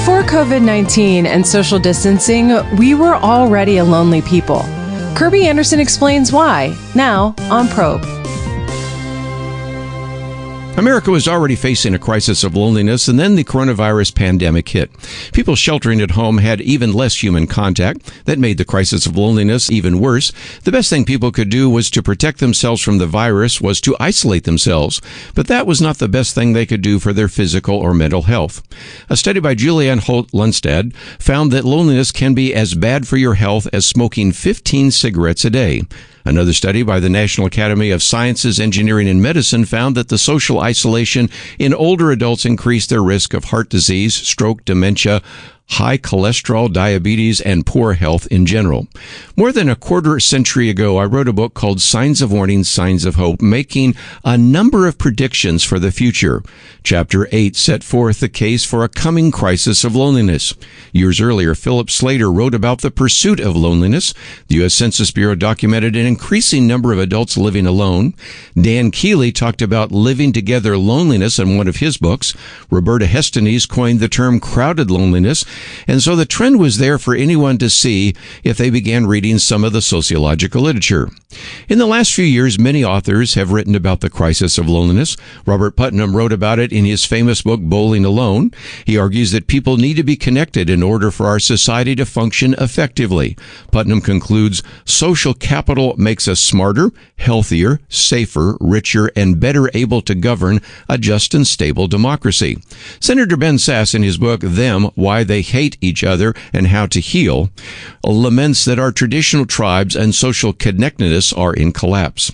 Before COVID 19 and social distancing, we were already a lonely people. Kerby Anderson explains why, now on Probe. America was already facing a crisis of loneliness, and then the coronavirus pandemic hit. People sheltering at home had even less human contact. That made the crisis of loneliness even worse. The best thing people could do was to protect themselves from the virus, was to isolate themselves. But that was not the best thing they could do for their physical or mental health. A study by Julianne Holt Lunstad found that loneliness can be as bad for your health as smoking 15 cigarettes a day. Another study by the National Academy of Sciences, Engineering, and Medicine found that the social isolation in older adults increased their risk of heart disease, stroke, dementia, high cholesterol, diabetes, and poor health in general. More than a quarter century ago, I wrote a book called Signs of Warning, Signs of Hope, making a number of predictions for the future. Chapter 8 set forth the case for a coming crisis of loneliness. Years earlier, Philip Slater wrote about the pursuit of loneliness. The U.S. Census Bureau documented an increasing number of adults living alone. Dan Kiley talked about living together loneliness in one of his books. Roberta Hestenes coined the term crowded loneliness and so the trend was there for anyone to see if they began reading some of the sociological literature. In the last few years, many authors have written about the crisis of loneliness. Robert Putnam wrote about it in his famous book, Bowling Alone. He argues that people need to be connected in order for our society to function effectively. Putnam concludes social capital makes us smarter, healthier, safer, richer, and better able to govern a just and stable democracy. Senator Ben Sasse, in his book, Them, Why They Hate Each Other and How to Heal, laments that our traditional tribes and social connectedness are in collapse.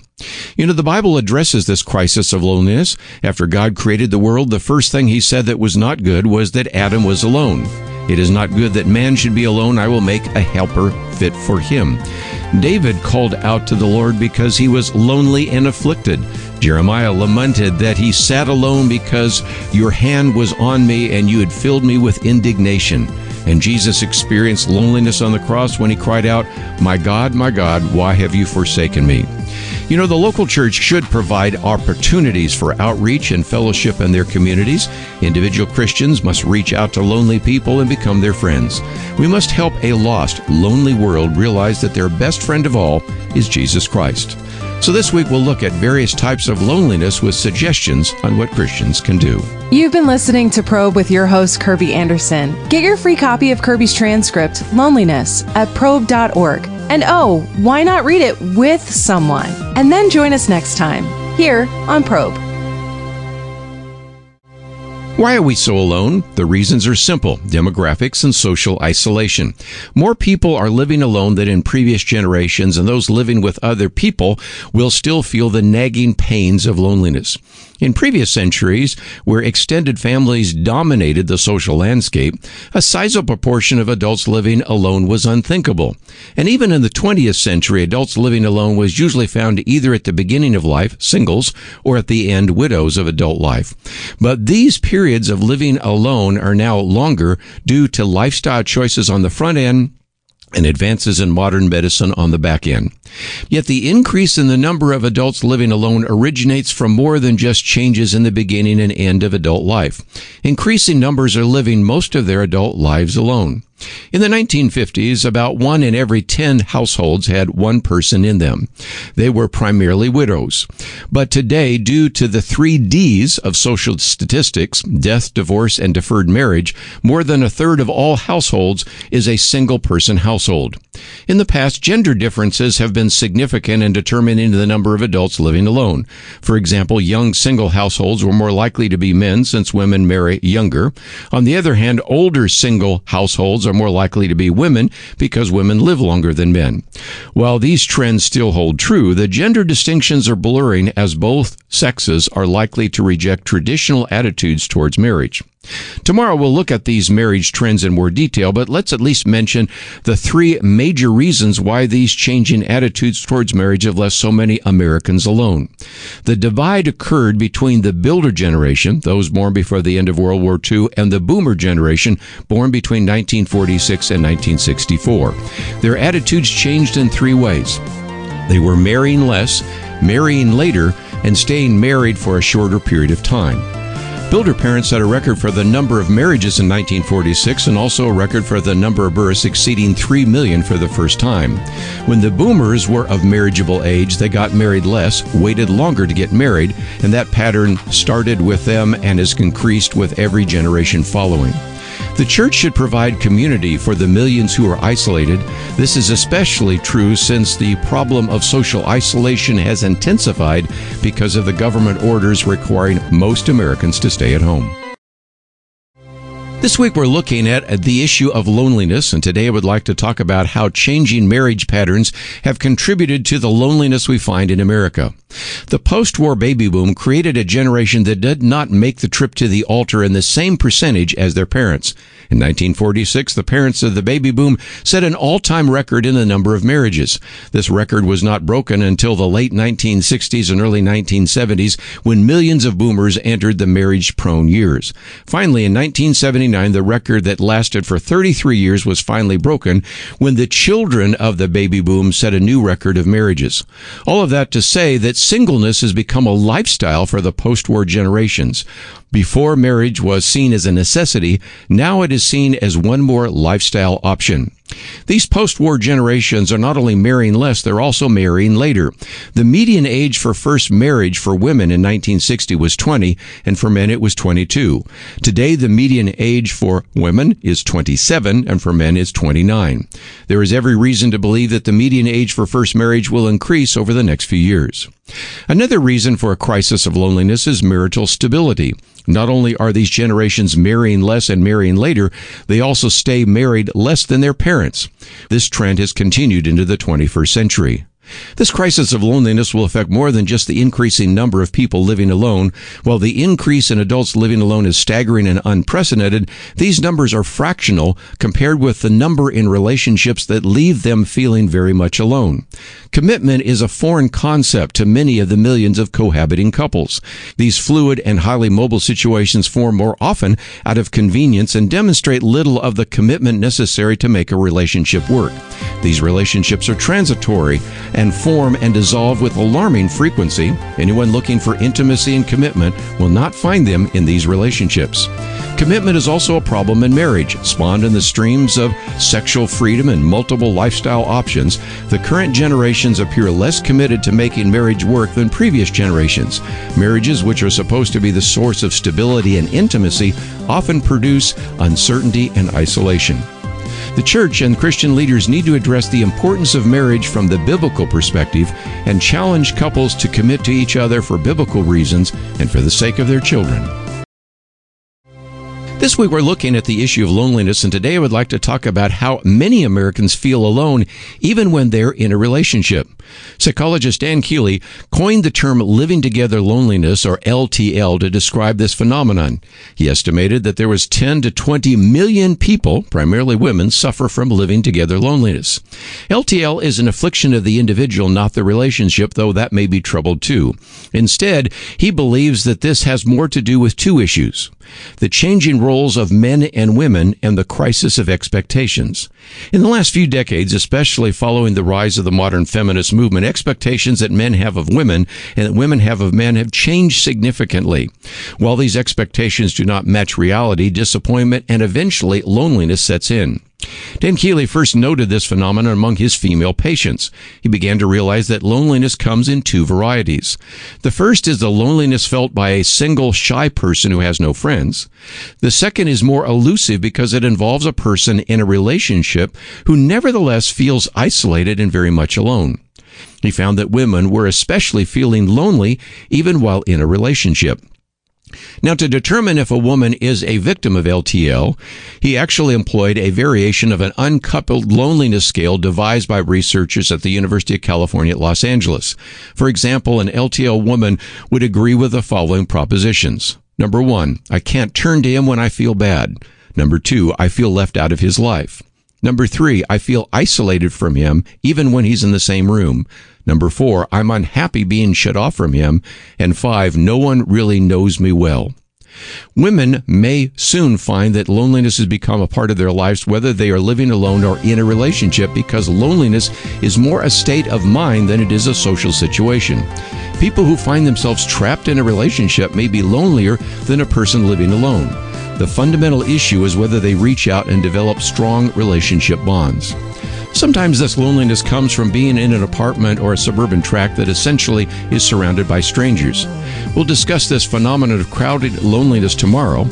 You know, the Bible addresses this crisis of loneliness. After God created the world, the first thing he said that was not good was that Adam was alone. It is not good that man should be alone. I will make a helper fit for him. David called out to the Lord because he was lonely and afflicted. Jeremiah lamented that he sat alone because your hand was on me and you had filled me with indignation. And Jesus experienced loneliness on the cross when he cried out, My God, my God, why have you forsaken me? You know, the local church should provide opportunities for outreach and fellowship in their communities. Individual Christians must reach out to lonely people and become their friends. We must help a lost, lonely world realize that their best friend of all is Jesus Christ. So this week we'll look at various types of loneliness with suggestions on what Christians can do. You've been listening to Probe with your host, Kerby Anderson. Get your free copy of Kerby's transcript, Loneliness, at probe.org. And oh, why not read it with someone? And then join us next time here on Probe. Why are we so alone? The reasons are simple demographics and social isolation. More people are living alone than in previous generations, and those living with other people will still feel the nagging pains of loneliness. In previous centuries, where extended families dominated the social landscape, a sizable proportion of adults living alone was unthinkable. And even in the 20th century, adults living alone was usually found either at the beginning of life, singles, or at the end, widows of adult life. But these periods of living alone are now longer due to lifestyle choices on the front end and advances in modern medicine on the back end. Yet the increase in the number of adults living alone originates from more than just changes in the beginning and end of adult life. Increasing numbers are living most of their adult lives alone. In the 1950s, about one in every 10 households had one person in them. They were primarily widows. But today, due to the three Ds of social statistics, death, divorce, and deferred marriage, more than a third of all households is a single person household. In the past, gender differences have been significant in determining the number of adults living alone. For example, young single households were more likely to be men since women marry younger. On the other hand, older single households are more likely to be women because women live longer than men. While these trends still hold true, the gender distinctions are blurring as both sexes are likely to reject traditional attitudes towards marriage. Tomorrow we'll look at these marriage trends in more detail, but let's at least mention the three major reasons why these changing attitudes towards marriage have left so many Americans alone. The divide occurred between the builder generation, those born before the end of World War II, and the boomer generation, born between 1946 and 1964. Their attitudes changed in three ways. They were marrying less, marrying later, and staying married for a shorter period of time. Builder parents set a record for the number of marriages in 1946 and also a record for the number of births exceeding 3 million for the first time. When the boomers were of marriageable age, they got married less, waited longer to get married, and that pattern started with them and has increased with every generation following. The church should provide community for the millions who are isolated. This is especially true since the problem of social isolation has intensified because of the government orders requiring most Americans to stay at home. This week we're looking at the issue of loneliness, and today I would like to talk about how changing marriage patterns have contributed to the loneliness we find in America. The post-war baby boom created a generation that did not make the trip to the altar in the same percentage as their parents. In 1946, the parents of the baby boom set an all-time record in the number of marriages. This record was not broken until the late 1960s and early 1970s when millions of boomers entered the marriage-prone years. Finally, in 1979, the record that lasted for 33 years was finally broken when the children of the baby boom set a new record of marriages. All of that to say that singleness has become a lifestyle for the post-war generations. Before marriage was seen as a necessity, now it is seen as one more lifestyle option. These post-war generations are not only marrying less, they're also marrying later. The median age for first marriage for women in 1960 was 20, and for men it was 22. Today, the median age for women is 27, and for men is 29. There is every reason to believe that the median age for first marriage will increase over the next few years. Another reason for a crisis of loneliness is marital stability. Not only are these generations marrying less and marrying later, they also stay married less than their parents. This trend has continued into the 21st century. This crisis of loneliness will affect more than just the increasing number of people living alone. While the increase in adults living alone is staggering and unprecedented, these numbers are fractional compared with the number in relationships that leave them feeling very much alone. Commitment is a foreign concept to many of the millions of cohabiting couples. These fluid and highly mobile situations form more often out of convenience and demonstrate little of the commitment necessary to make a relationship work. These relationships are transitory and form and dissolve with alarming frequency. Anyone looking for intimacy and commitment will not find them in these relationships. Commitment is also a problem in marriage, spawned in the streams of sexual freedom and multiple lifestyle options. The current generations appear less committed to making marriage work than previous generations. Marriages, which are supposed to be the source of stability and intimacy, often produce uncertainty and isolation. The church and Christian leaders need to address the importance of marriage from the biblical perspective and challenge couples to commit to each other for biblical reasons and for the sake of their children. This week we're looking at the issue of loneliness, and today I would like to talk about how many Americans feel alone even when they're in a relationship. Psychologist Dan Kiley coined the term living together loneliness, or LTL, to describe this phenomenon. He estimated that there was 10 to 20 million people, primarily women, suffer from living together loneliness. LTL is an affliction of the individual, not the relationship, though that may be troubled too. Instead, he believes that this has more to do with two issues the changing roles of men and women and the crisis of expectations. In the last few decades, especially following the rise of the modern feminist movement, expectations that men have of women and that women have of men have changed significantly. While these expectations do not match reality, disappointment and eventually loneliness sets in. Dan Kiley first noted this phenomenon among his female patients. He began to realize that loneliness comes in two varieties. The first is the loneliness felt by a single shy person who has no friends. The second is more elusive because it involves a person in a relationship who nevertheless feels isolated and very much alone. He found that women were especially feeling lonely even while in a relationship. Now, to determine if a woman is a victim of LTL, he actually employed a variation of an uncoupled loneliness scale devised by researchers at the University of California at Los Angeles. For example, an LTL woman would agree with the following propositions. Number one, I can't turn to him when I feel bad. Number two, I feel left out of his life. Number three, I feel isolated from him even when he's in the same room. Number four, I'm unhappy being shut off from him. And five, no one really knows me well. Women may soon find that loneliness has become a part of their lives, whether they are living alone or in a relationship, because loneliness is more a state of mind than it is a social situation. People who find themselves trapped in a relationship may be lonelier than a person living alone. The fundamental issue is whether they reach out and develop strong relationship bonds. Sometimes this loneliness comes from being in an apartment or a suburban tract that essentially is surrounded by strangers. We'll discuss this phenomenon of crowded loneliness tomorrow,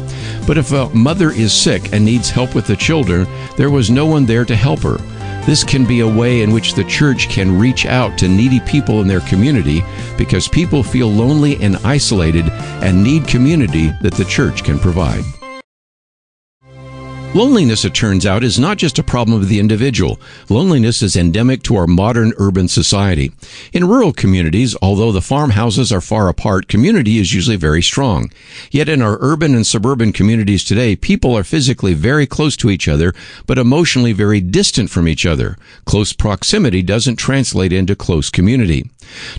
but if a mother is sick and needs help with the children, there was no one there to help her. This can be a way in which the church can reach out to needy people in their community because people feel lonely and isolated and need community that the church can provide. Loneliness, it turns out, is not just a problem of the individual. Loneliness is endemic to our modern urban society. In rural communities, although the farmhouses are far apart, community is usually very strong. Yet in our urban and suburban communities today, people are physically very close to each other, but emotionally very distant from each other. Close proximity doesn't translate into close community.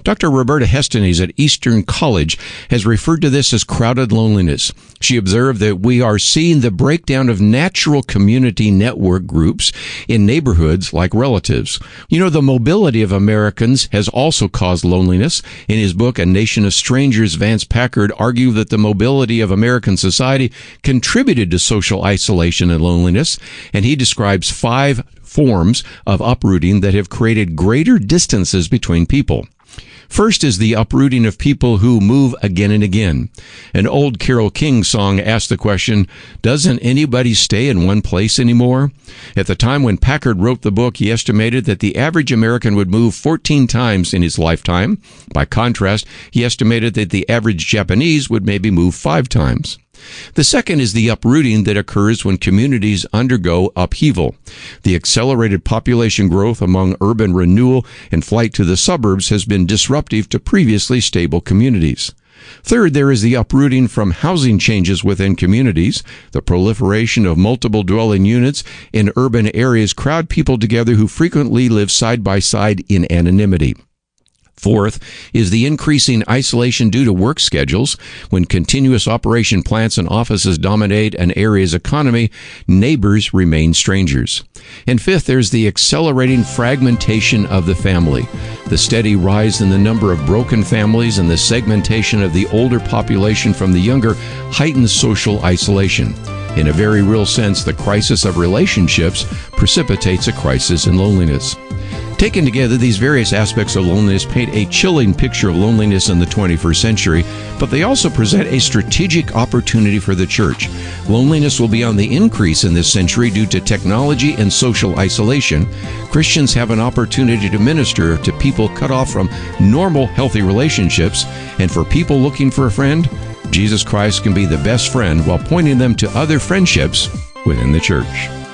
Dr. Roberta Hestenes at Eastern College has referred to this as crowded loneliness. She observed that we are seeing the breakdown of natural community network groups in neighborhoods like relatives. You know, the mobility of Americans has also caused loneliness. In his book, A Nation of Strangers, Vance Packard argued that the mobility of American society contributed to social isolation and loneliness, and he describes five forms of uprooting that have created greater distances between people. First is the uprooting of people who move again and again. An old Carole King song asked the question, Doesn't anybody stay in one place anymore? At the time when Packard wrote the book, he estimated that the average American would move 14 times in his lifetime. By contrast, he estimated that the average Japanese would maybe move five times. The second is the uprooting that occurs when communities undergo upheaval. The accelerated population growth among urban renewal and flight to the suburbs has been disruptive to previously stable communities. Third, there is the uprooting from housing changes within communities. The proliferation of multiple dwelling units in urban areas crowd people together who frequently live side by side in anonymity. Fourth is the increasing isolation due to work schedules. When continuous operation plants and offices dominate an area's economy, neighbors remain strangers. And fifth, there's the accelerating fragmentation of the family. The steady rise in the number of broken families and the segmentation of the older population from the younger heightens social isolation. In a very real sense, the crisis of relationships precipitates a crisis in loneliness. Taken together, these various aspects of loneliness paint a chilling picture of loneliness in the 21st century, but they also present a strategic opportunity for the church. Loneliness will be on the increase in this century due to technology and social isolation. Christians have an opportunity to minister to people cut off from normal, healthy relationships, and for people looking for a friend, Jesus Christ can be the best friend while pointing them to other friendships within the church.